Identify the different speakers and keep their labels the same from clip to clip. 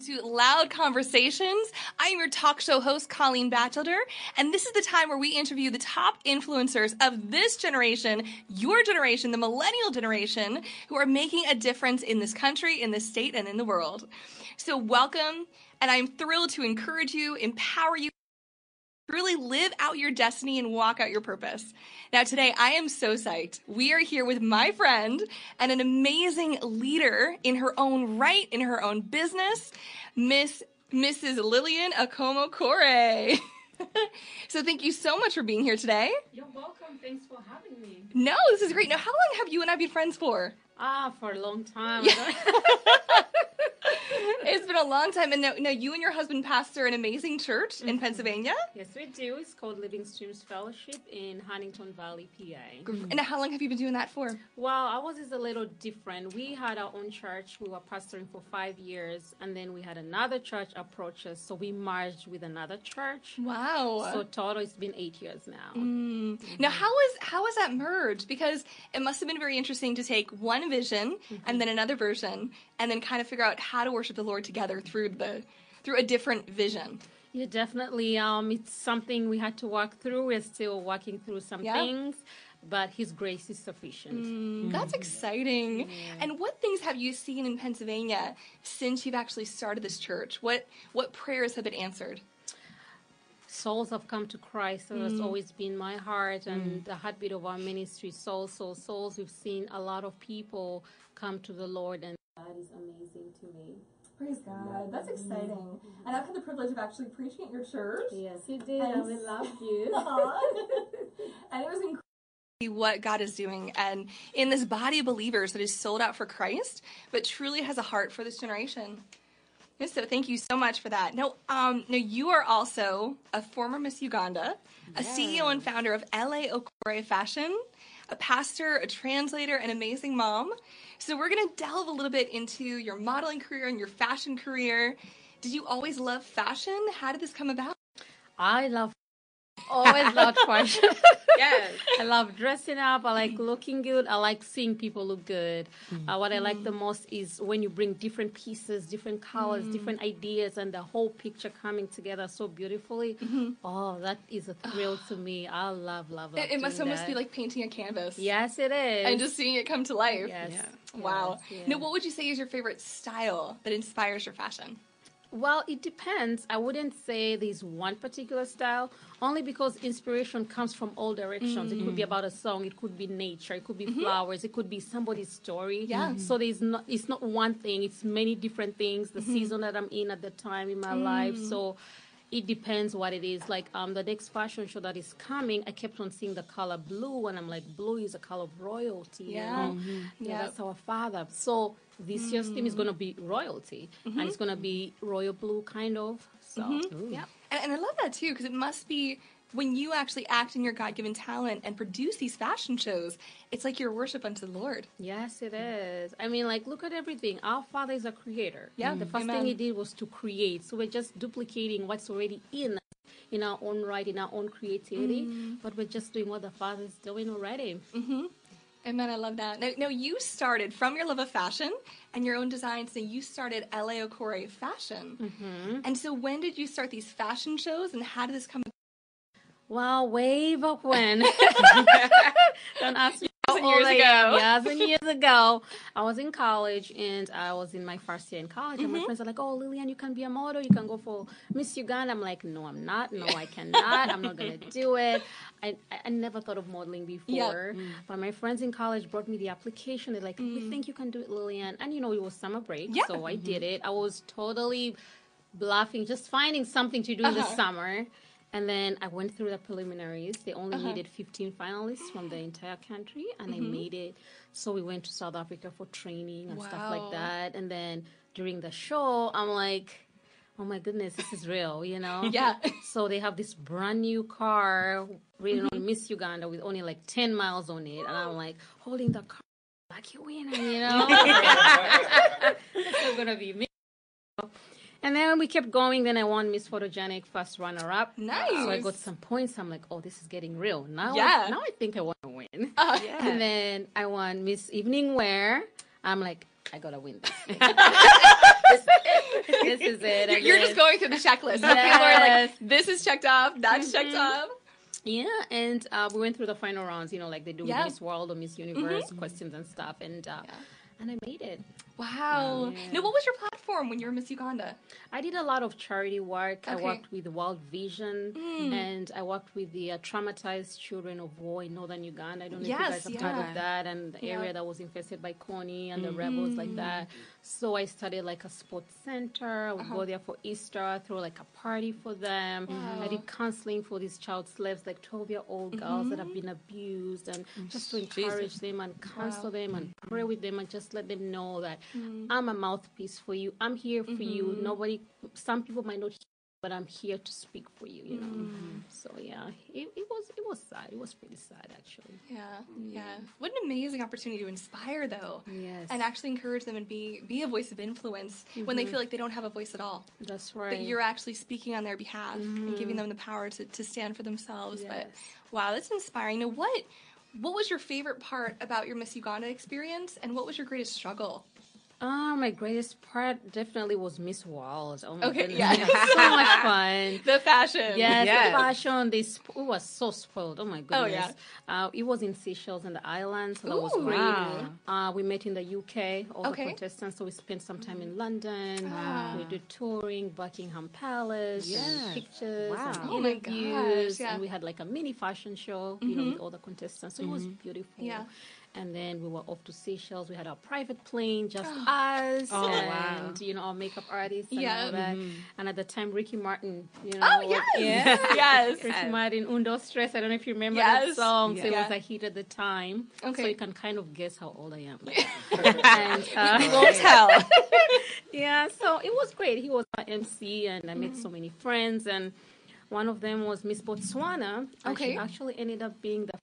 Speaker 1: to Loud Conversations. I am your talk show host, Colleen Batchelder, and this is the time where we interview the top influencers of this generation, your generation, the millennial generation, who are making a difference in this country, in this state, and in the world. So, welcome, and I'm thrilled to encourage you, empower you really live out your destiny and walk out your purpose. Now, today I am so psyched. We are here with my friend and an amazing leader in her own right, in her own business, Miss Mrs. Lillian Akomo Kore. so thank you so much for being here today.
Speaker 2: You're welcome. Thanks for having me.
Speaker 1: No, this is great. Now, how long have you and I been friends for?
Speaker 2: Ah, for a long time.
Speaker 1: it's been a long time. And now, now you and your husband pastor an amazing church mm-hmm. in Pennsylvania?
Speaker 2: Yes, we do. It's called Living Streams Fellowship in Huntingdon Valley, PA.
Speaker 1: And how long have you been doing that for?
Speaker 2: Well, ours is a little different. We had our own church. We were pastoring for five years. And then we had another church approach us. So we merged with another church.
Speaker 1: Wow.
Speaker 2: So total, it's been eight years now.
Speaker 1: Mm. Mm-hmm. Now, how is how is that merged? Because it must have been very interesting to take one vision mm-hmm. and then another version and then kind of figure out how to worship the Lord together through the through a different vision.
Speaker 2: Yeah, definitely. Um, it's something we had to walk through. We're still walking through some yeah. things, but His grace is sufficient. Mm,
Speaker 1: mm-hmm. That's exciting. And what things have you seen in Pennsylvania since you've actually started this church? What what prayers have been answered?
Speaker 2: souls have come to Christ. So mm. that's always been my heart and mm. the heartbeat of our ministry. Souls, souls, souls. We've seen a lot of people come to the Lord, and that is amazing to me.
Speaker 1: Praise God. That's exciting. Mm-hmm. And I've had the privilege of actually preaching at your church.
Speaker 2: Yes, you did. And we love you.
Speaker 1: and it was incredible what God is doing and in this body of believers that is sold out for Christ, but truly has a heart for this generation. So thank you so much for that. Now, um, now you are also a former Miss Uganda, a CEO and founder of LA Okore Fashion, a pastor, a translator, an amazing mom. So we're going to delve a little bit into your modeling career and your fashion career. Did you always love fashion? How did this come about?
Speaker 2: I love always loved fashion. yes. I love dressing up. I like looking good. I like seeing people look good. Mm. Uh, what I like the most is when you bring different pieces, different colors, mm. different ideas, and the whole picture coming together so beautifully. Mm-hmm. Oh, that is a thrill to me. I love, love, love.
Speaker 1: It, it must almost that. be like painting a canvas.
Speaker 2: Yes, it is.
Speaker 1: And just seeing it come to life.
Speaker 2: Yes. Yeah.
Speaker 1: Wow. Yes, Now, what would you say is your favorite style that inspires your fashion?
Speaker 2: Well, it depends. I wouldn't say there's one particular style, only because inspiration comes from all directions. Mm-hmm. It could be mm. about a song, it could be nature, it could be mm-hmm. flowers, it could be somebody's story.
Speaker 1: Yeah. Mm-hmm.
Speaker 2: So there's not it's not one thing, it's many different things, the mm-hmm. season that I'm in at the time in my life. Mm. So it depends what it is. Like um, the next fashion show that is coming, I kept on seeing the color blue, and I'm like, blue is a color of royalty. Yeah, you know? mm-hmm. yeah, that's our father. So this mm. year's theme is going to be royalty, mm-hmm. and it's going to be royal blue, kind of. So
Speaker 1: mm-hmm. yeah, and, and I love that too because it must be when you actually act in your God given talent and produce these fashion shows, it's like your worship unto the Lord.
Speaker 2: Yes, it is. I mean, like, look at everything. Our Father is a creator.
Speaker 1: Yeah.
Speaker 2: The first
Speaker 1: Amen.
Speaker 2: thing He did was to create. So we're just duplicating what's already in in our own right, in our own creativity, mm. but we're just doing what the Father's doing already.
Speaker 1: Mm-hmm. Amen. I love that. Now, now, you started from your love of fashion and your own designs. So you started LA Okore Fashion. Mm-hmm. And so, when did you start these fashion shows, and how did this come?
Speaker 2: Well, way back when. Don't ask me
Speaker 1: years ago.
Speaker 2: Years and years ago. I was in college and I was in my first year in college, mm-hmm. and my mm-hmm. friends are like, "Oh, Lillian, you can be a model. You can go for Miss Uganda." I'm like, "No, I'm not. No, I cannot. I'm not gonna do it." I, I never thought of modeling before, mm. but my friends in college brought me the application. They're like, mm. "We think you can do it, Lillian." And you know, it was summer break,
Speaker 1: yeah.
Speaker 2: so I mm-hmm. did it. I was totally bluffing, just finding something to do uh-huh. in the uh-huh. summer. And then I went through the preliminaries. They only uh-huh. needed 15 finalists from the entire country, and mm-hmm. I made it. So we went to South Africa for training and wow. stuff like that. And then during the show, I'm like, oh my goodness, this is real, you know?
Speaker 1: yeah.
Speaker 2: So they have this brand new car, written mm-hmm. on Miss Uganda with only like 10 miles on it. And I'm like, holding the car, like, you winner, you know? it's going to be me. And then we kept going. Then I won Miss Photogenic first runner up.
Speaker 1: Nice.
Speaker 2: So I got some points. I'm like, oh, this is getting real. Now,
Speaker 1: yeah.
Speaker 2: I, now I think I want to win. Uh, yeah. And then I won Miss Evening Wear. I'm like, I gotta win this. this, this is it.
Speaker 1: You're, just going through the checklist. Are like, this is checked off, that's checked
Speaker 2: Mhm.
Speaker 1: off.
Speaker 2: Yeah, and uh, we went through the final rounds. You know, like they do
Speaker 1: Yeah. Mm-hmm.
Speaker 2: Miss World or Miss Universe questions and stuff, and uh,
Speaker 1: Yeah.
Speaker 2: and I made it.
Speaker 1: Wow.
Speaker 2: Yeah.
Speaker 1: Now, what was your platform when you were Miss Uganda?
Speaker 2: I did a lot of charity work.
Speaker 1: Okay.
Speaker 2: I worked with World Vision,
Speaker 1: Mm.
Speaker 2: and I worked with the uh, traumatized children of war in northern Uganda. I don't know
Speaker 1: Yes,
Speaker 2: if you guys have heard of that, and the
Speaker 1: Yeah.
Speaker 2: area that was infested by Kony and the rebels like that. So I started like a sports center. I would
Speaker 1: Uh-huh.
Speaker 2: go there for Easter, throw like a party for them. I did counseling for these child slaves, like 12 year old girls that have been abused, and just to encourage them and counsel them and pray with them and just let them know that Mm-hmm. I'm a mouthpiece for you. I'm here for you. Mm-hmm. Nobody, some people might not, hear, but I'm here to speak for you. You know. Mm-hmm. So yeah, it, it was it was sad. It was pretty sad actually.
Speaker 1: Yeah, mm. yeah. What an amazing opportunity to inspire, though.
Speaker 2: Yes.
Speaker 1: And actually encourage them and be be a voice of influence when they feel like they don't have a voice at all.
Speaker 2: That's
Speaker 1: But
Speaker 2: right.
Speaker 1: you're actually speaking on their behalf and giving them the power to, to stand for themselves. But wow, that's inspiring. Now, what what was your favorite part about your Miss Uganda experience, and what was your greatest struggle?
Speaker 2: Ah, my greatest part definitely was Miss World. Oh my
Speaker 1: Okay,
Speaker 2: goodness,
Speaker 1: yeah.
Speaker 2: so much fun.
Speaker 1: The fashion.
Speaker 2: Yes,
Speaker 3: Yes.
Speaker 2: the fashion. They sp- we was so spoiled. Oh my goodness.
Speaker 1: Oh, yeah.
Speaker 2: Uh, it was in Seychelles and the islands. So that was great.
Speaker 3: Wow.
Speaker 2: Uh, we met in the UK, all
Speaker 1: Okay.
Speaker 2: the contestants. So we spent some time in London.
Speaker 1: Wow.
Speaker 2: We did touring, Buckingham Palace,
Speaker 3: Yes.
Speaker 2: pictures
Speaker 3: Wow.
Speaker 2: and
Speaker 1: Oh my
Speaker 2: interviews.
Speaker 1: gosh, yeah.
Speaker 2: And we had like a mini fashion show, you know, with all the contestants. So it was beautiful.
Speaker 1: Yeah.
Speaker 2: And then we were off to Seychelles. We had our private plane, just us,
Speaker 3: Oh,
Speaker 2: and
Speaker 3: wow.
Speaker 2: you know our makeup artists and
Speaker 1: Yeah.
Speaker 2: all that. And at the time, Ricky Martin, you know,
Speaker 1: Oh yes,
Speaker 3: Yeah.
Speaker 1: yes.
Speaker 2: Ricky Martin, Un Dos Tres. I don't know if you remember
Speaker 1: Yes.
Speaker 2: that song. So it was a hit at the time.
Speaker 1: Okay.
Speaker 2: So you can kind of guess how old I am. and, uh,
Speaker 1: We won't tell.
Speaker 2: yeah, so it was great. He was my MC, and I met so many friends. And one of them was Miss Botswana. And
Speaker 1: Okay.
Speaker 2: she actually ended up being the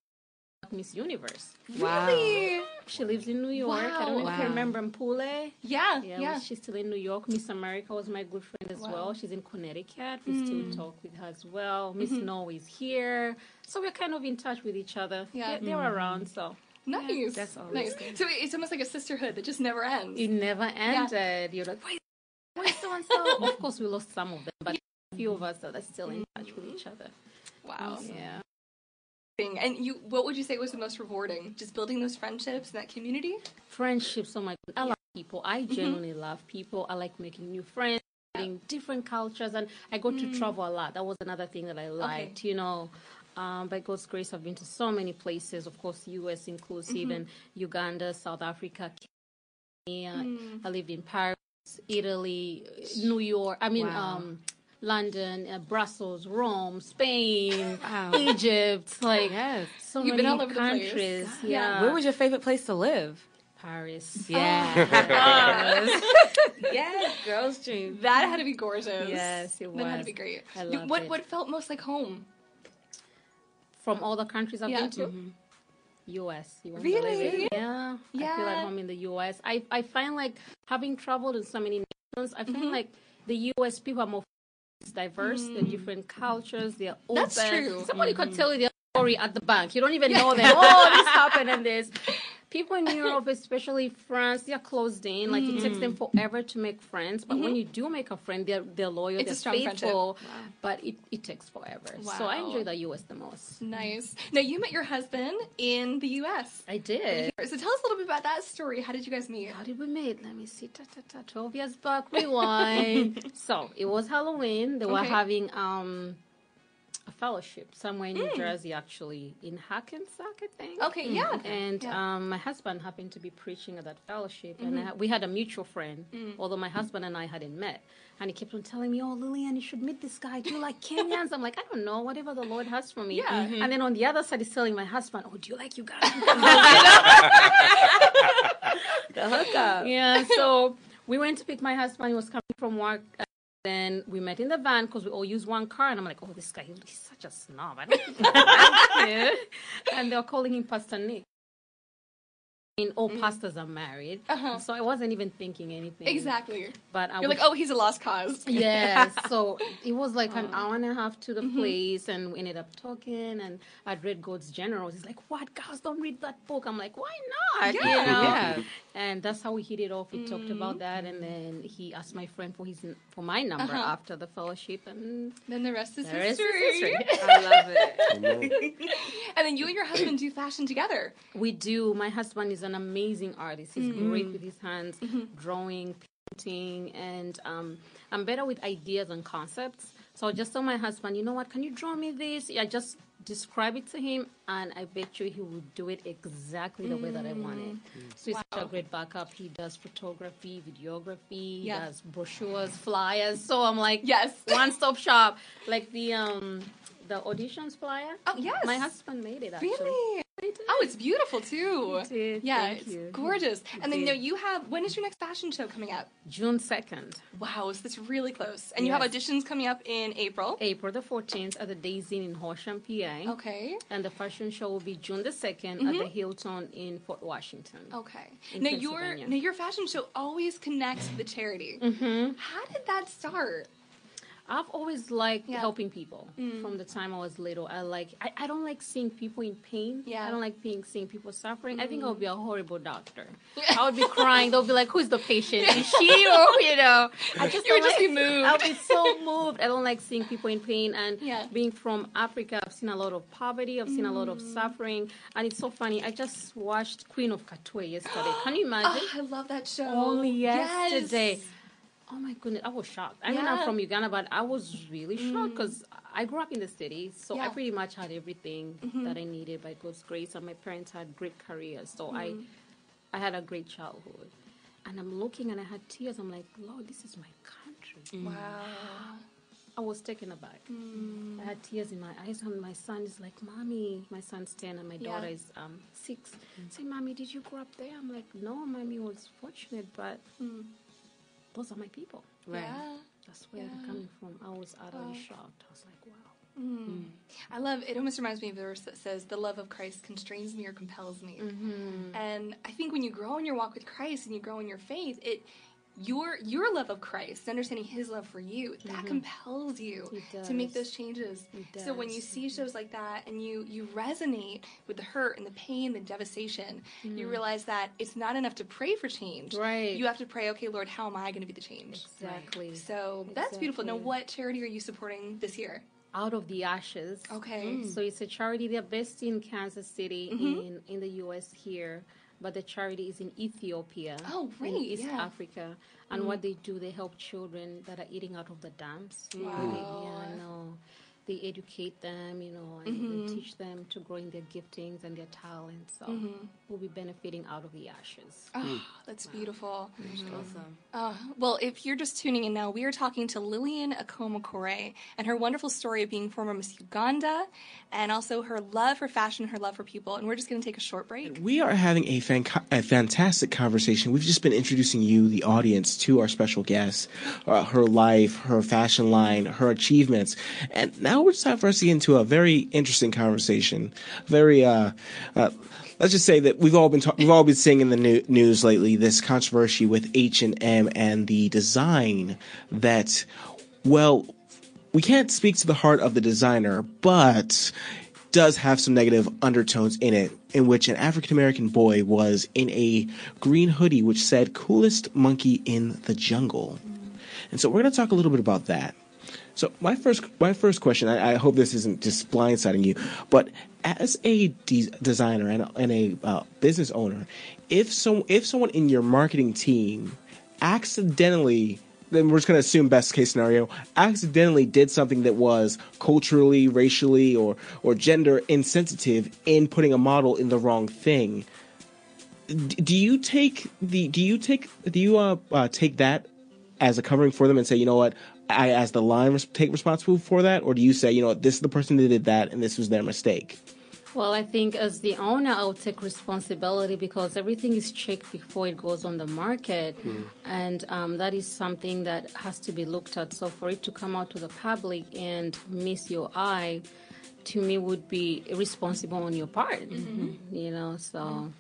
Speaker 2: Miss Universe.
Speaker 3: Wow.
Speaker 1: Really?
Speaker 2: She lives in New York. I don't know if you remember Mpule.
Speaker 1: Yeah,
Speaker 2: Yeah,
Speaker 1: yeah.
Speaker 2: she's still in New York. Miss America was my good friend as
Speaker 1: Wow.
Speaker 2: well. She's in Connecticut. We
Speaker 1: Mm.
Speaker 2: still talk with her as well. Miss Snow is here. So we're kind of in touch with each other.
Speaker 1: Yeah.
Speaker 2: They're, they're around, so
Speaker 1: Nice.
Speaker 2: that's always
Speaker 1: nice.
Speaker 2: good.
Speaker 1: So it's almost like a sisterhood that just never ends.
Speaker 2: it never ended. You're like, wait, wait, so and so. Of course, we lost some of them, but a few of us that are still in touch with each other.
Speaker 1: Wow.
Speaker 2: Yeah.
Speaker 1: And you, what would you say was the most rewarding? Just building those friendships and that community?
Speaker 2: Friendships, oh my god. I love people. I genuinely love people. I like making new friends, meeting different cultures, and I go to travel a lot. That was another thing that I liked, you know. Um, by God's grace, I've been to so many places, of course, US inclusive, and Uganda, South Africa, Kenya. I lived in Paris, Italy, New York. I mean,
Speaker 3: Wow.
Speaker 2: um, London, uh, Brussels, Rome, Spain,
Speaker 3: Wow.
Speaker 2: Egypt. Like
Speaker 3: Yes.
Speaker 2: so
Speaker 1: You've
Speaker 2: many
Speaker 1: been all over the place.
Speaker 2: countries.
Speaker 1: Yeah.
Speaker 2: Yeah,
Speaker 3: Where was your favorite place to live?
Speaker 2: Paris.
Speaker 3: Yeah. yes, girls' dream.
Speaker 1: That had to be gorgeous.
Speaker 2: Yes, it was.
Speaker 1: That had to be great.
Speaker 2: I loved
Speaker 1: what
Speaker 2: it.
Speaker 1: what felt most like home?
Speaker 2: From all the countries I've
Speaker 1: Yeah.
Speaker 2: been to, U.S. You want to
Speaker 1: Really?
Speaker 2: believe it? Yeah, I feel
Speaker 1: Yeah.
Speaker 2: at home in the U.S. I I find like having traveled in so many nations, I
Speaker 1: Mm-hmm.
Speaker 2: like the U.S. people are more diverse. They're different cultures. They're open.
Speaker 1: Mm. That's true.
Speaker 2: Somebody could tell you their story at the bank. You don't even know them. oh, this happened and this. People in Europe, especially France, they're closed in. Like it takes them forever to make friends. But when you do make a friend, they're they're loyal,
Speaker 1: Mm-hmm. It's
Speaker 2: they're faithful. But it, it takes forever. Wow. So I enjoy the U.S. the most.
Speaker 1: Nice. Now you met your husband in the U.S.
Speaker 2: I did.
Speaker 1: So tell us a little bit about that story. How did you guys meet?
Speaker 2: How did we meet? Let me see. Ta, ta, ta, 12 years back, rewind. so it was Halloween. They were having um, a fellowship somewhere in New
Speaker 1: Mm.
Speaker 2: Jersey, actually, in Hackensack, I think.
Speaker 1: Okay, yeah.
Speaker 2: And
Speaker 1: Yeah.
Speaker 2: um, my husband happened to be preaching at that fellowship, and I, we had a mutual friend,
Speaker 1: Mm.
Speaker 2: although my husband and I hadn't met. And he kept on telling me, "Oh, Lillian, you should meet this guy. Do you like Kenyans?" I'm like, "I don't know. Whatever the Lord has for me."
Speaker 1: Yeah.
Speaker 2: And then on the other side, he's telling my husband, "Oh, do you like Uganda?"
Speaker 3: The hookup.
Speaker 2: yeah, so we went to pick my husband. He was coming from work. And then we met in the van because we all use one car. And I'm like, oh, this guy, he's such a snob. I don't think he's like you. And they were calling him Pastor Nick. Mean, all pastors are married,
Speaker 1: Uh-huh.
Speaker 2: so I wasn't even thinking anything.
Speaker 1: Exactly.
Speaker 2: But I
Speaker 1: You're
Speaker 2: was
Speaker 1: like, oh, he's a lost cause.
Speaker 2: yeah. so it was like an hour and a half to the place, and we ended up talking. And I'd read God's Generals. He's like, "What, girls don't read that book?" I'm like, "Why not?" You
Speaker 1: Yeah.
Speaker 2: know?
Speaker 3: Yeah.
Speaker 2: And that's how we hit it off. We talked about that, and then he asked my friend for his for my number
Speaker 1: Uh-huh.
Speaker 2: after the fellowship, and
Speaker 1: Then the rest is
Speaker 2: the rest
Speaker 1: history.
Speaker 2: is history.
Speaker 3: I love it.
Speaker 1: And then you and your husband do fashion together.
Speaker 2: We do. My husband is an amazing artist. He's great with his hands, drawing, painting, and um, I'm better with ideas and concepts. So I just tell my husband, you know what? Can you draw me this? I just describe it to him, and I bet you he will do it exactly the way that I want it. So he's such a great backup. He does photography, videography,
Speaker 1: Yeah.
Speaker 2: does brochures, flyers. So I'm like,
Speaker 1: Yes.
Speaker 2: one stop shop. Like the um the auditions flyer.
Speaker 1: Oh, yes.
Speaker 2: My husband made it actually.
Speaker 1: Really?
Speaker 2: He did.
Speaker 1: Oh, it's beautiful too.
Speaker 2: He did.
Speaker 1: Yeah,
Speaker 2: Thank
Speaker 1: it's
Speaker 2: you.
Speaker 1: gorgeous. And then you know you have when is your next fashion show coming up?
Speaker 2: June 2nd,
Speaker 1: Wow, so that's really close. And you have auditions coming up in April.
Speaker 2: April the 14th at the Daisy in Horsham, PA.
Speaker 1: Okay.
Speaker 2: And the fashion show will be June the 2nd
Speaker 1: Mm-hmm.
Speaker 2: at the Hilton in Fort Washington.
Speaker 1: Okay.
Speaker 2: In
Speaker 1: Now your now your fashion show always connects with the charity.
Speaker 2: Mm-hmm.
Speaker 1: How did that start?
Speaker 2: I've always liked
Speaker 1: Yeah. Mm.
Speaker 2: helping people from the time I was little. I like I, I don't like seeing people in pain.
Speaker 1: Yeah. Mm.
Speaker 2: I don't like being seeing people suffering. I think I would be a horrible doctor. I would be crying. They'll be like, "Who's the patient? Is she or you know?" I just
Speaker 1: You would
Speaker 2: don't
Speaker 1: just be moved.
Speaker 2: I'll be so moved. I don't like seeing people in pain. And
Speaker 1: Yeah.
Speaker 2: being from Africa, I've seen a lot of poverty. I've seen a lot of
Speaker 1: Mm.
Speaker 2: suffering. And it's so funny. I just watched Queen of Katwe yesterday. Can you imagine?
Speaker 1: Oh, I love that show.
Speaker 2: Only
Speaker 1: Yes.
Speaker 2: Yesterday. Oh my goodness, I was shocked. I mean, I'm from Uganda, but I was really shocked mm. because I grew up in the city, so
Speaker 1: Yeah.
Speaker 2: I pretty much had everything mm-hmm. that I needed by God's grace, and my parents had great careers, so I, mm-hmm. I had a great childhood. And I'm looking, and I had tears. I'm like, Lord, this is my country. Mm.
Speaker 1: Wow.
Speaker 2: I was taken aback. Mm. I had tears in my eyes, and my son is like, "Mommy," my son's ten, and my
Speaker 1: Yeah.
Speaker 2: daughter is um, six. Say, "Mommy, did you grow up there?" I'm like, "No, mommy was fortunate, but those are my people."
Speaker 3: Right.
Speaker 1: Yeah.
Speaker 2: That's where
Speaker 1: Yeah.
Speaker 2: they're coming from. I was utterly
Speaker 1: Oh.
Speaker 2: shocked. I was like, wow.
Speaker 1: I love it. Almost reminds me of the verse that says, "The love of Christ constrains me or compels me."
Speaker 2: Mm-hmm.
Speaker 1: And I think when you grow in your walk with Christ and you grow in your faith, it your your love of Christ, understanding His love for you, that compels you
Speaker 2: Mm-hmm.
Speaker 1: To make those changes. So when you see shows like that and you you resonate with the hurt and the pain, the devastation, you realize that it's not enough to pray for change.
Speaker 2: Mm. Right.
Speaker 1: You have to pray, okay, Lord, how am I going to be the change?
Speaker 2: Exactly.
Speaker 1: So that's beautiful. Now, what charity are you supporting this year?
Speaker 2: Out of the ashes.
Speaker 1: Okay.
Speaker 2: So it's a charity. They're based in Kansas City
Speaker 1: Mm-hmm.
Speaker 2: in, in the U.S. here, but the charity is in Ethiopia.
Speaker 1: Oh,
Speaker 2: In
Speaker 1: great,
Speaker 2: East
Speaker 1: yeah.
Speaker 2: Africa. And what mm. they do, they help children that are eating out of the dams.
Speaker 1: Wow.
Speaker 2: yeah, I know. They educate them, you know, and
Speaker 1: Mm-hmm.
Speaker 2: teach them to grow in their giftings and their talents. So we'll be benefiting out of the ashes.
Speaker 1: Oh, that's beautiful.
Speaker 3: Awesome.
Speaker 1: Uh, well, if you're just tuning in now, we are talking to Lillian Akoma Kore and her wonderful story of being former Miss Uganda and also her love for fashion, her love for people. And we're just going to take a short break.
Speaker 4: We are having a, fan- a fantastic conversation. We've just been introducing you, the audience, to our special guest, uh, her life, her fashion line, her achievements, and now it's time for us to get into a very interesting conversation. Very, uh, uh, let's just say that we've all been ta- we've all been seeing in the new- news lately this controversy with H and M and the design that, well, we can't speak to the heart of the designer, but does have some negative undertones in it, in which an African American boy was in a green hoodie which said "coolest monkey in the jungle," and so we're going to talk a little bit about that. So my first my first question, I, I hope this isn't just blindsiding you, but as a de- designer and a, and a uh, business owner, if some if someone in your marketing team accidentally then we're just going to assume best case scenario accidentally did something that was culturally racially or or gender insensitive in putting a model in the wrong thing do you take the do you take do you uh, uh take that as a covering for them and say you know what i as the line res- take responsibility for that or do you say you know this is the person that did that and this was their mistake
Speaker 2: Well, I think as the owner, I'll take responsibility because everything is checked before it goes on the market. And um, that is something that has to be looked at. So for it to come out to the public and miss your eye, to me, would be irresponsible on your part. You know, so.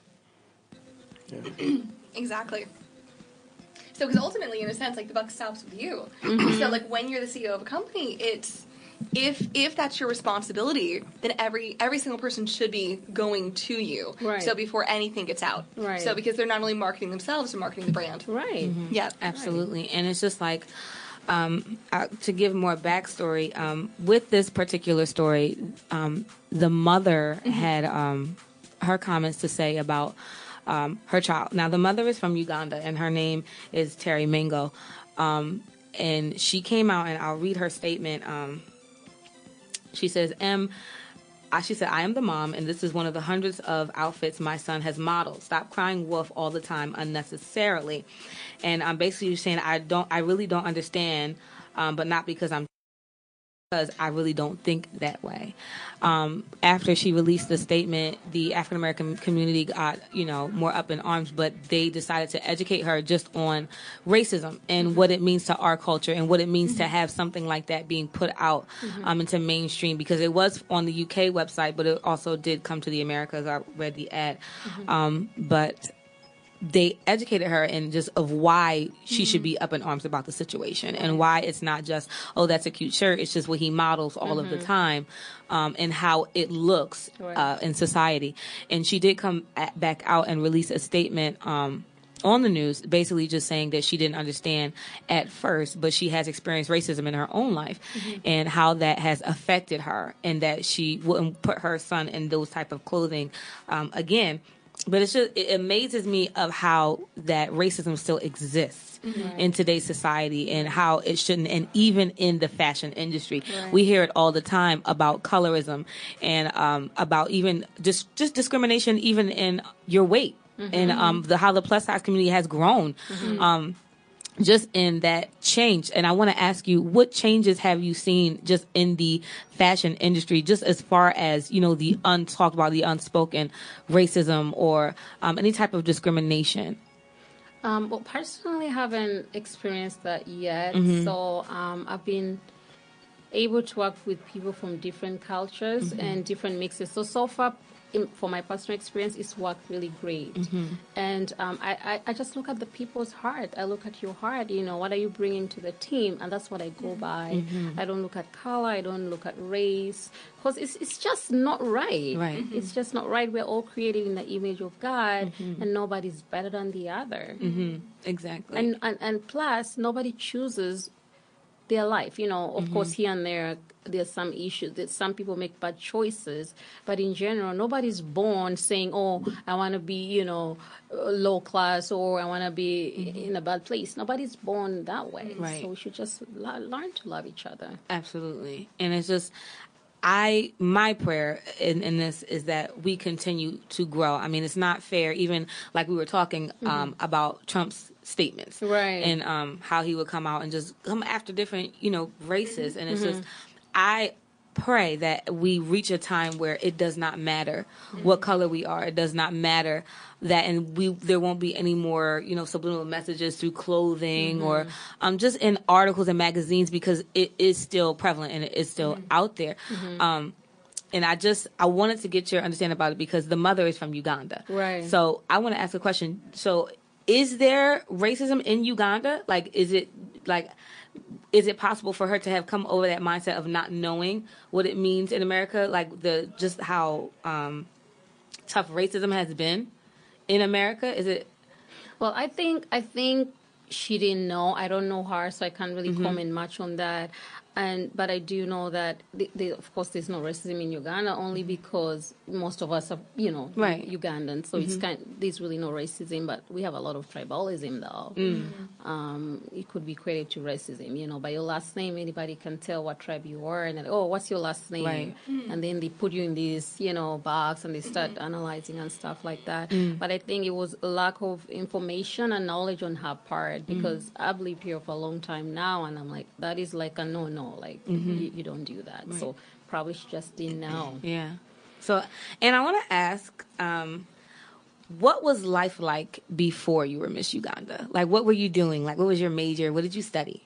Speaker 1: Exactly. So, because ultimately, in a sense, like the buck stops with you.
Speaker 2: Mm-hmm.
Speaker 1: So, like when you're the CEO of a company, it's if if that's your responsibility, then every every single person should be going to you.
Speaker 2: Right.
Speaker 1: So before anything gets out.
Speaker 2: Right.
Speaker 1: So because they're not only marketing themselves, they're marketing the brand.
Speaker 2: Right.
Speaker 1: Yeah.
Speaker 3: Absolutely. And it's just like, um, uh, to give more backstory, um, with this particular story, um, the mother had um, her comments to say about um, her child. Now, the mother is from Uganda, and her name is Terry Mingo. Um, and she came out, and I'll read her statement. Um, she says, M. She said, I am the mom, and this is one of the hundreds of outfits my son has modeled. Stop crying wolf all the time unnecessarily. And I'm basically saying, I don't, I really don't understand, um, but not because I'm because I really don't think that way. Um, after she released the statement, the African American community got, you know, more up in arms, but they decided to educate her just on racism and what it means to our culture and what it means to have something like that being put out um, into mainstream because it was on the UK website, but it also did come to the Americas. I read the ad. Um, but they educated her and just of why she should be up in arms about the situation and why it's not just oh that's a cute shirt it's just what he models all of the time um, and how it looks uh, in society. And she did come at, back out and release a statement um, on the news basically just saying that she didn't understand at first but she has experienced racism in her own life and how that has affected her and that she wouldn't put her son in those type of clothing um, again but it's just it amazes me of how that racism still exists in today's society and how it shouldn't and even in the fashion industry. We hear it all the time about colorism and um, about even just just discrimination even in your weight. And um, the how the plus size community has grown. Um, just in that change. And I want to ask you, what changes have you seen just in the fashion industry, just as far as, you know, the untalked about, the unspoken racism or um, any type of discrimination?
Speaker 2: Um, well, personally, I haven't experienced that yet.
Speaker 3: Mm-hmm.
Speaker 2: So um, I've been able to work with people from different cultures
Speaker 3: Mm-hmm.
Speaker 2: and different mixes. So so far, in, for my personal experience, it's worked really great.
Speaker 3: Mm-hmm.
Speaker 2: And um, I, I, I just look at the people's heart. I look at your heart. You know, what are you bringing to the team? And that's what I go by.
Speaker 3: Mm-hmm.
Speaker 2: I don't look at color. I don't look at race because it's it's just not right.
Speaker 3: Right.
Speaker 2: It's just not right. We're all created in the image of God, and nobody's better than the other.
Speaker 3: Exactly.
Speaker 2: And, and and plus, nobody chooses their life. You know, of course, mm-hmm. here and there, there's some issues. That some people make bad choices, but in general, nobody's born saying, "Oh, I want to be," you know, low class or I want to be mm-hmm. in a bad place. Nobody's born that way.
Speaker 3: Right.
Speaker 2: So we should just lo- learn to love each other.
Speaker 3: Absolutely. And it's just, I, my prayer in, in this is that we continue to grow. I mean, it's not fair, even like we were talking mm-hmm. um, about Trump's statements.
Speaker 2: Right.
Speaker 3: And um, how he would come out and just come after different, you know, races. And it's just, I pray that we reach a time where it does not matter what color we are. It does not matter that, and we there won't be any more, you know, subliminal messages through clothing or um, just in articles and magazines because it is still prevalent and it is still out there. Um, and I just I wanted to get your understanding about it because the mother is from Uganda.
Speaker 2: Right.
Speaker 3: So I want to ask a question. So is there racism in Uganda? Like is it like is it possible for her to have come over that mindset of not knowing what it means in America? Like the just how um, tough racism has been in America? Is it
Speaker 2: Well, I think I think she didn't know. I don't know her, so I can't really
Speaker 3: Mm-hmm.
Speaker 2: comment much on that. And but I do know that the, the, of course there's no racism in Uganda only because most of us are you know
Speaker 3: Right. Mm-hmm.
Speaker 2: Ugandans, so it's kind there's really no racism. But we have a lot of tribalism though.
Speaker 3: Mm.
Speaker 2: Um, it could be credited to racism. You know, by your last name, anybody can tell what tribe you are, and oh, what's your last name?
Speaker 3: Right.
Speaker 2: And then they put you in this you know box and they start analyzing and stuff like that.
Speaker 3: Mm.
Speaker 2: But I think it was a lack of information and knowledge on her part
Speaker 3: Mm.
Speaker 2: because I've lived here for a long time now, and I'm like, that is like a no no. Like
Speaker 3: Mm-hmm.
Speaker 2: you, you don't do that. So probably she just didn't know.
Speaker 3: Yeah. So, and I want to ask, um, what was life like before you were Miss Uganda? Like, what were you doing? Like, what was your major? What did you study?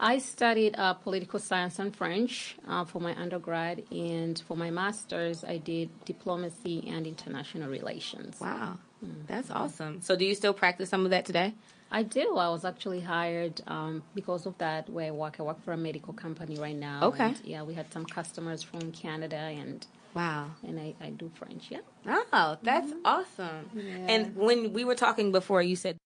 Speaker 2: I studied uh, political science and French uh, for my undergrad, and for my master's, I did diplomacy and international relations.
Speaker 3: Wow. That's awesome. So, do you still practice some of that today?
Speaker 2: I do. I was actually hired um, because of that. Where I work, I work for a medical company right now.
Speaker 3: Okay.
Speaker 2: and, yeah, we had some customers from Canada, and
Speaker 3: Wow.
Speaker 2: and I, I do French. Yeah.
Speaker 3: Oh, that's awesome. And when we were talking before, you said